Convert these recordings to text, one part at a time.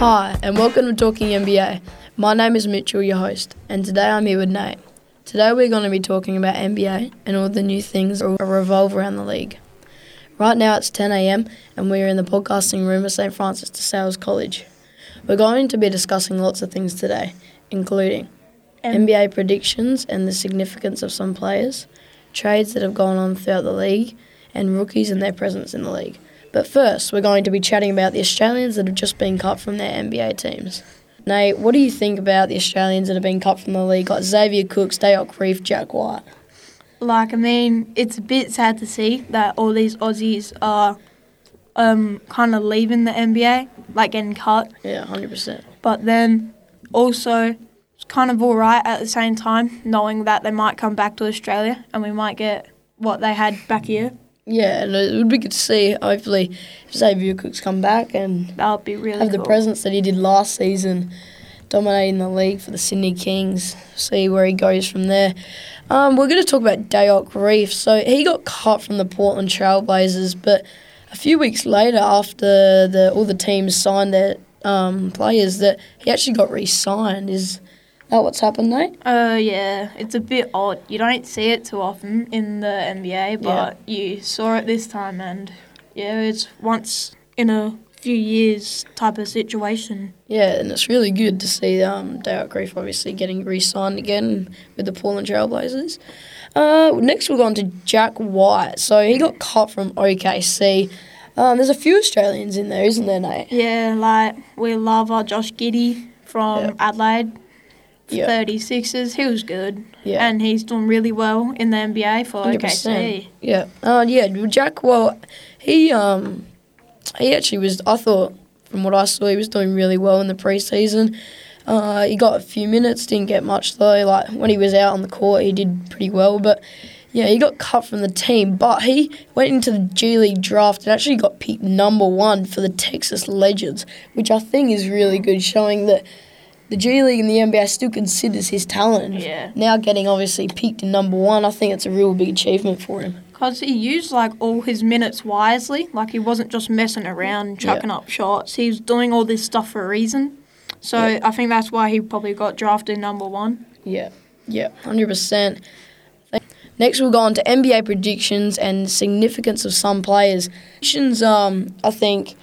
Hi, and welcome to Talking NBA. My name is Mitchell, your host, and today I'm here with Nate. Today we're going to be talking about NBA and all the new things that revolve around the league. Right now it's 10 a.m. and we are in the podcasting room at St. Francis de Sales College. We're going to be discussing lots of things today, including NBA predictions and the significance of some players, trades that have gone on throughout the league, and rookies and their presence in the league. But first, we're going to be chatting about the Australians that have just been cut from their NBA teams. Nate, what do you think about the Australians that have been cut from the league, like Xavier Cooks, Duop Reath, Jack White? Like, I mean, it's a bit sad to see that all these Aussies are um, kind of leaving the NBA, like getting cut. Yeah, 100%. But then also, it's kind of all right at the same time, knowing that they might come back to Australia and we might get what they had back here. Yeah, and it would be good to see, hopefully, Xavier Cooks come back and That would be really have cool. the presence that he did last season, dominating the league for the Sydney Kings. See where he goes from there. Um, we're going to talk about Duop Reath. So he got cut from the Portland Trailblazers, but a few weeks later, after the all the teams signed their um, players, that he actually got re-signed. Is that what's happened, Nate? Uh, yeah, it's a bit odd. You don't see it too often in the NBA, but you saw it this time, and yeah, it's once in a few years type of situation. Yeah, and it's really good to see um, Duop Reath obviously getting re-signed again with the Portland Trailblazers. Uh, next, we're going to Jack White. So he got cut from OKC. Um, there's a few Australians in there, isn't there, Nate? Yeah, like we love our Josh Giddey from Yeah. Adelaide. Yeah. 36ers, he was good. Yeah. And he's doing really well in the NBA for 100%. OKC. Yeah. Uh, yeah, Jack, well, he, um, he actually was, I thought, from what I saw, he was doing really well in the preseason. Uh, he got a few minutes, didn't get much though. Like when he was out on the court, he did pretty well. But yeah, he got cut from the team. But he went into the G League draft and actually got picked number one for the Texas Legends, which I think is really good, showing that the G League and the NBA still considers his talent. Yeah. Now getting obviously picked in number one, I think it's a real big achievement for him. Because he used like all his minutes wisely. Like he wasn't just messing around chucking up shots. He was doing all this stuff for a reason. So Yeah. I think that's why he probably got drafted number one. Yeah, yeah, hundred percent. Next, we'll go on to NBA predictions and significance of some players. Predictions, um, I think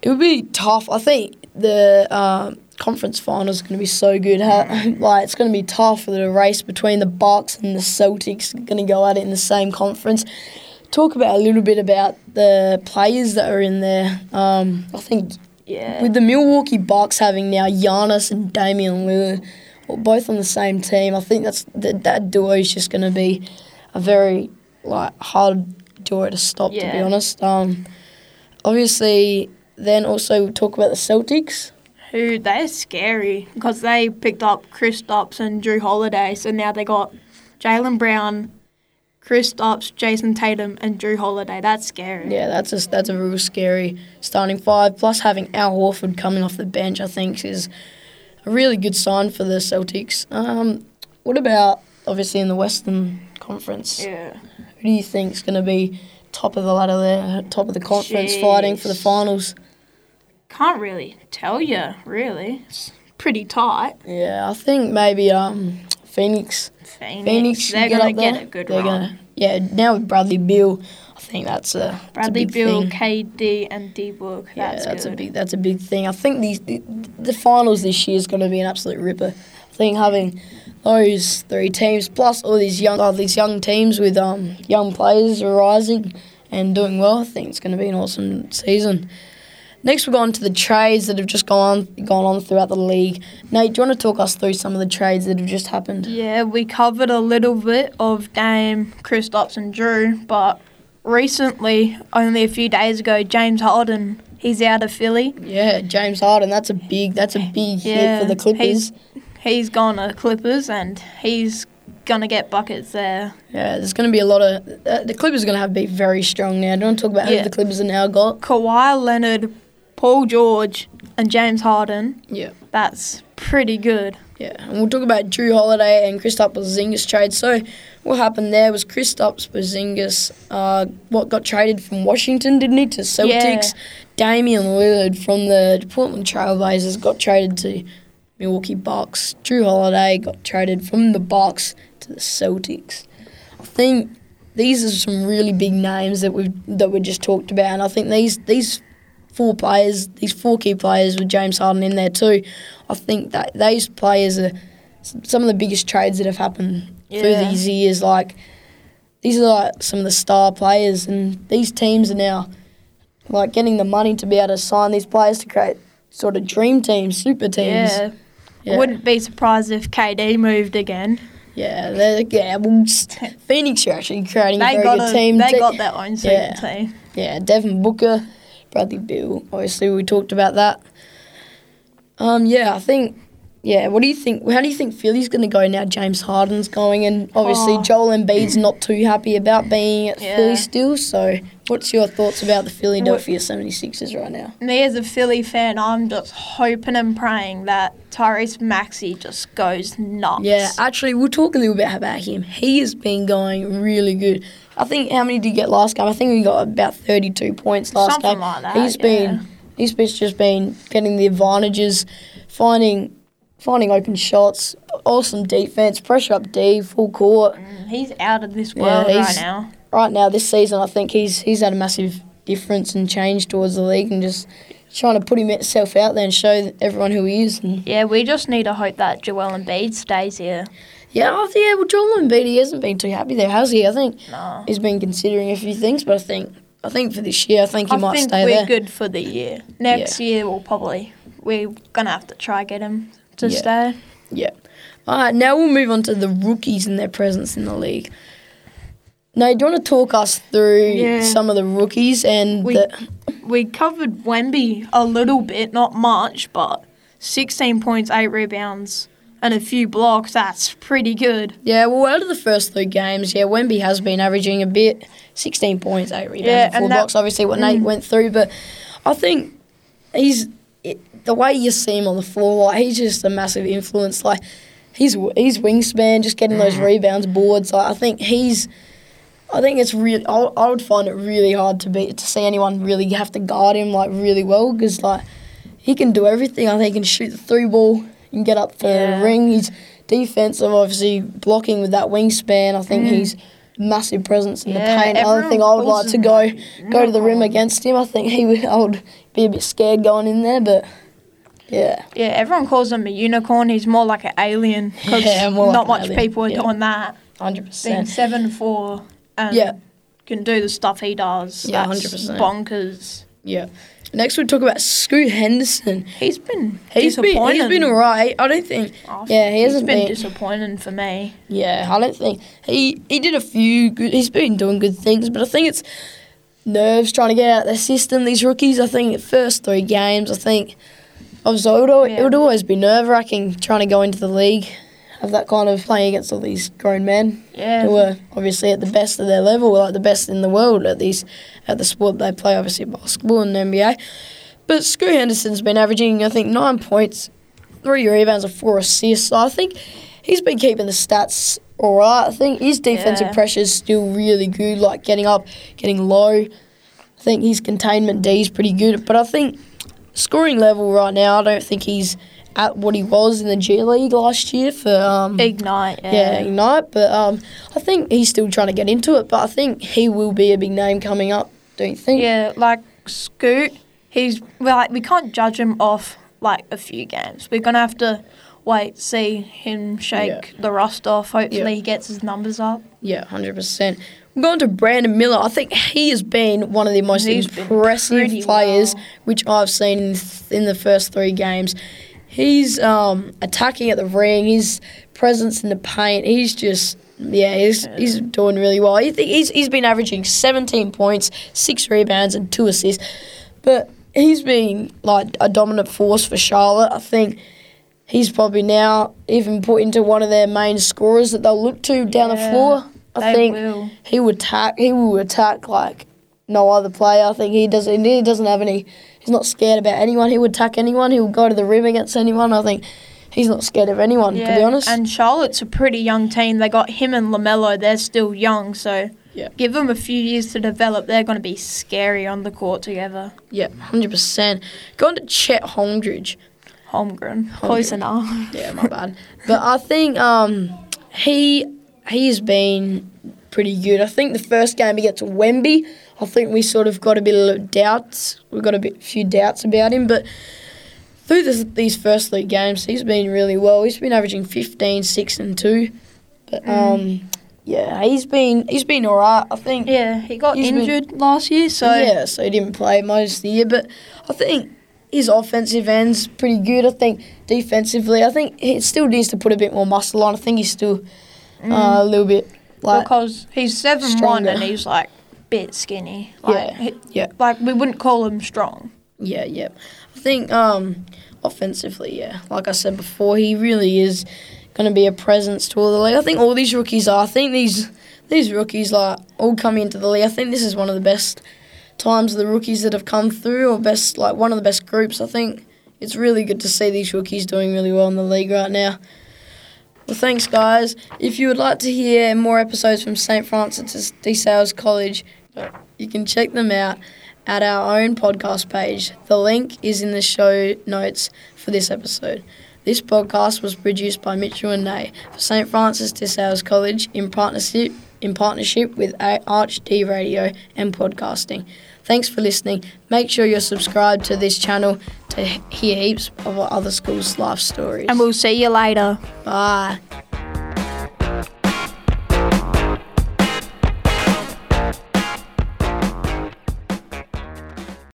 it would be tough. I think the uh, conference finals is going to be so good. How, like it's going to be tough for the race between the Bucks and the Celtics. Going to go at it in the same conference. Talk about a little bit about the players that are in there. Um, I think Yeah. with the Milwaukee Bucks having now Giannis and Damian Lillard, both on the same team, I think that's that, that duo is just going to be a very like hard duo to stop. To be honest, um, obviously, then also talk about the Celtics. Who they're scary because they picked up Kristaps and Jrue Holiday. So now they got Jaylen Brown, Chris Stopps, Jayson Tatum, and Jrue Holiday. That's scary. Yeah, that's a that's a real scary starting five. Plus having Al Horford coming off the bench, I think is a really good sign for the Celtics. Um, what about obviously in the Western Conference? Yeah. Who do you think is going to be top of the ladder there, top of the conference, fighting for the finals? Can't really tell you, really. It's pretty tight. Yeah, I think maybe um, Phoenix. Phoenix, Phoenix they're get gonna up get there. a good They're run. Gonna, yeah, now with Bradley Beal, I think that's a that's a Bradley big Beal, thing. KD, and D Book. Yeah, That's, that's, good. a big that's a big thing. I think these the, the finals this year is going to be an absolute ripper. I think having those three teams plus all these young all these young teams with um young players rising and doing well, I think it's going to be an awesome season. Next, we're going to the trades that have just gone on, gone on throughout the league. Nate, do you want to talk us through some of the trades that have just happened? Yeah, we covered a little bit of Dame, Kristaps, and Jrue, but recently, only a few days ago, James Harden, he's out of Philly. Yeah, James Harden. That's a big that's a big hit for the Clippers. he's- He's gone to Clippers, and he's gonna get buckets there. Yeah, there's going to be a lot of uh, the Clippers are going to have to be very strong now. Do you want to talk about Yeah. who the Clippers are now got? Kawhi Leonard, Paul George, and James Harden. Yeah. That's pretty good. Yeah, and we'll talk about Jrue Holiday and Kristaps Porzingis trade. So, what happened there was Kristaps Porzingis, uh, what got traded from Washington, didn't he, to Celtics? Yeah. Damian Lillard from the Portland Trailblazers got traded to Milwaukee Bucks. Jrue Holiday got traded from the Bucks to the Celtics. I think these are some really big names that we that we just talked about, and I think these these four players, these four key players with James Harden in there too, I think that these players are some of the biggest trades that have happened through these years. Like these are like some of the star players, and these teams are now like getting the money to be able to sign these players to create sort of dream teams, super teams. Yeah. Yeah. Wouldn't be surprised if KD moved again. Yeah, they're, yeah. Well, Phoenix are actually creating a They very got good a, team. They got their own super Yeah. team. Yeah, Devin Booker, Bradley Beal. Obviously, we talked about that. Um, yeah, I think. Yeah, what do you think? How do you think Philly's going to go now? James Harden's going, and obviously Oh. Joel Embiid's not too happy about being at Yeah. Philly still. So, what's your thoughts about the Philadelphia 76ers right now? Me as a Philly fan, I'm just hoping and praying that Tyrese Maxey just goes nuts. Yeah, actually, we'll talk a little bit about him. He has been going really good. I think how many did he get last game? I think he got about thirty-two points last Something game. like that, He's yeah. been he's just been getting the advantages, finding finding open shots, awesome defense, pressure up D, full court. Mm, He's out of this Yeah, world right now. Right now, this season, I think he's he's had a massive difference and change towards the league and just trying to put himself out there and show everyone who he is. And Yeah, we just need to hope that Joel Embiid stays here. yeah, I yeah. Well, Joel Embiid he hasn't been too happy there, has he? I think No. he's been considering a few things, but I think I think for this year, I think he I might think stay we're good for the year. Next year, we'll probably we're gonna have to try get him to Yeah. stay. Yeah. All right, now we'll move on to the rookies and their presence in the league. Now, do you want to talk us through Yeah. some of the rookies and We- the, We covered Wemby a little bit, not much, but 16 points, eight rebounds, and a few blocks. That's pretty good. yeah? Well, out of the first three games, yeah, Wemby has been averaging a bit, sixteen points, eight rebounds, Yeah, and four that- blocks. Obviously, what Nate Mm. went through, but I think he's it, the way you see him on the floor. Like he's just a massive influence. Like he's he's wingspan, just getting those Mm. rebounds, boards. Like I think he's. I think it's really. I, I would find it really hard to be to see anyone really have to guard him like really well because like he can do everything. I think he can shoot the three ball, he can get up the Yeah. ring. He's defensive, obviously blocking with that wingspan. I think Mm. he's massive presence in Yeah, the paint. Everyone thing I would like to him go go to the rim against him. I think he would. I would be a bit scared going in there, but yeah, Yeah, everyone calls him a unicorn. He's more like an alien because Yeah, like not much alien, people are yeah. doing that. hundred Being percent. seven four and Yeah. can do the stuff he does. Yeah, That's 100%. bonkers. Yeah. Next, we'll talk about Scoot Henderson. He's been he's been he's been alright. I don't think. Oh, Yeah, he hasn't been been- disappointing for me. Yeah, I don't think he he did a few good. He's been doing good things, but I think it's nerves trying to get out of their system. These rookies, I think, the first three games, I think, obviously it would, al- it would always be nerve wracking trying to go into the league, have that kind of playing against all these grown men Yeah, who are obviously at the best of their level, like the best in the world at these at the sport they play, obviously basketball and the NBA. But Scoot Henderson's been averaging, I think, nine points, three rebounds, and four assists. So I think he's been keeping the stats all right. I think his defensive Yeah. pressure is still really good, like getting up, getting low. I think his containment D is pretty good, but I think scoring level right now, I don't think he's at what he was in the G League last year for um, ignite. Yeah, yeah, Ignite. But um, I think he's still trying to get into it. But I think he will be a big name coming up. Don't you think? Yeah, like Scoot, he's well, like we can't judge him off like a few games. We're gonna have to wait, see him shake Yeah. the rust off. Hopefully, Yeah. he gets his numbers up. Yeah, hundred percent. We're going to Brandon Miller. I think he has been one of the most He's impressive players well. which I've seen in the first three games. He's um, attacking at the ring. His presence in the paint. He's just yeah. He's he's doing really well. Think he's he's been averaging seventeen points, six rebounds, and two assists. But he's been like a dominant force for Charlotte. I think he's probably now even put into one of their main scorers that they'll look to down the floor. I think will. he would attack. He will attack like no other player. I think he doesn't. He doesn't have any. He's not scared about anyone. He would attack anyone. He will go to the rim against anyone. I think he's not scared of anyone, to be honest. And Charlotte's a pretty young team. They got him and Lamelo. They're still young, so Yeah. give them a few years to develop. They're going to be scary on the court together. yeah, hundred percent. Going to Chet Holdridge. Holmgren, close enough. Yeah, my bad. But I think um, he he's been pretty good. I think the first game he against Wemby, I think we sort of got a bit of doubts. We got a bit few doubts about him, but through this, these first league games, he's been really well. He's been averaging 15, 6 and 2. But um, yeah, he's been he's been alright. I think Yeah, he got He's been- injured last year, so yeah, so he didn't play most of the year. But I think his offensive end's pretty good. I think defensively, I think he still needs to put a bit more muscle on. I think he's still uh, a little bit like because he's seven one and he's like bit skinny. Like, Yeah, yeah. Like we wouldn't call him strong. yeah, yeah. I think um, offensively, yeah, like I said before, he really is going to be a presence to all the league. I think all these rookies are. I think these these rookies like all coming into the league. I think this is one of the best times of the rookies that have come through, or best like one of the best groups. I think it's really good to see these rookies doing really well in the league right now. Well, thanks, guys. If you would like to hear more episodes from St. Francis de Sales College, you can check them out at our own podcast page. The link is in the show notes for this episode. This podcast was produced by Mitchell and Nay for St. Francis de Sales College in partnership in partnership with ArchD Radio and Podcasting. Thanks for listening. Make sure you're subscribed to this channel to hear heaps of other schools' life stories. And we'll see you later. Bye.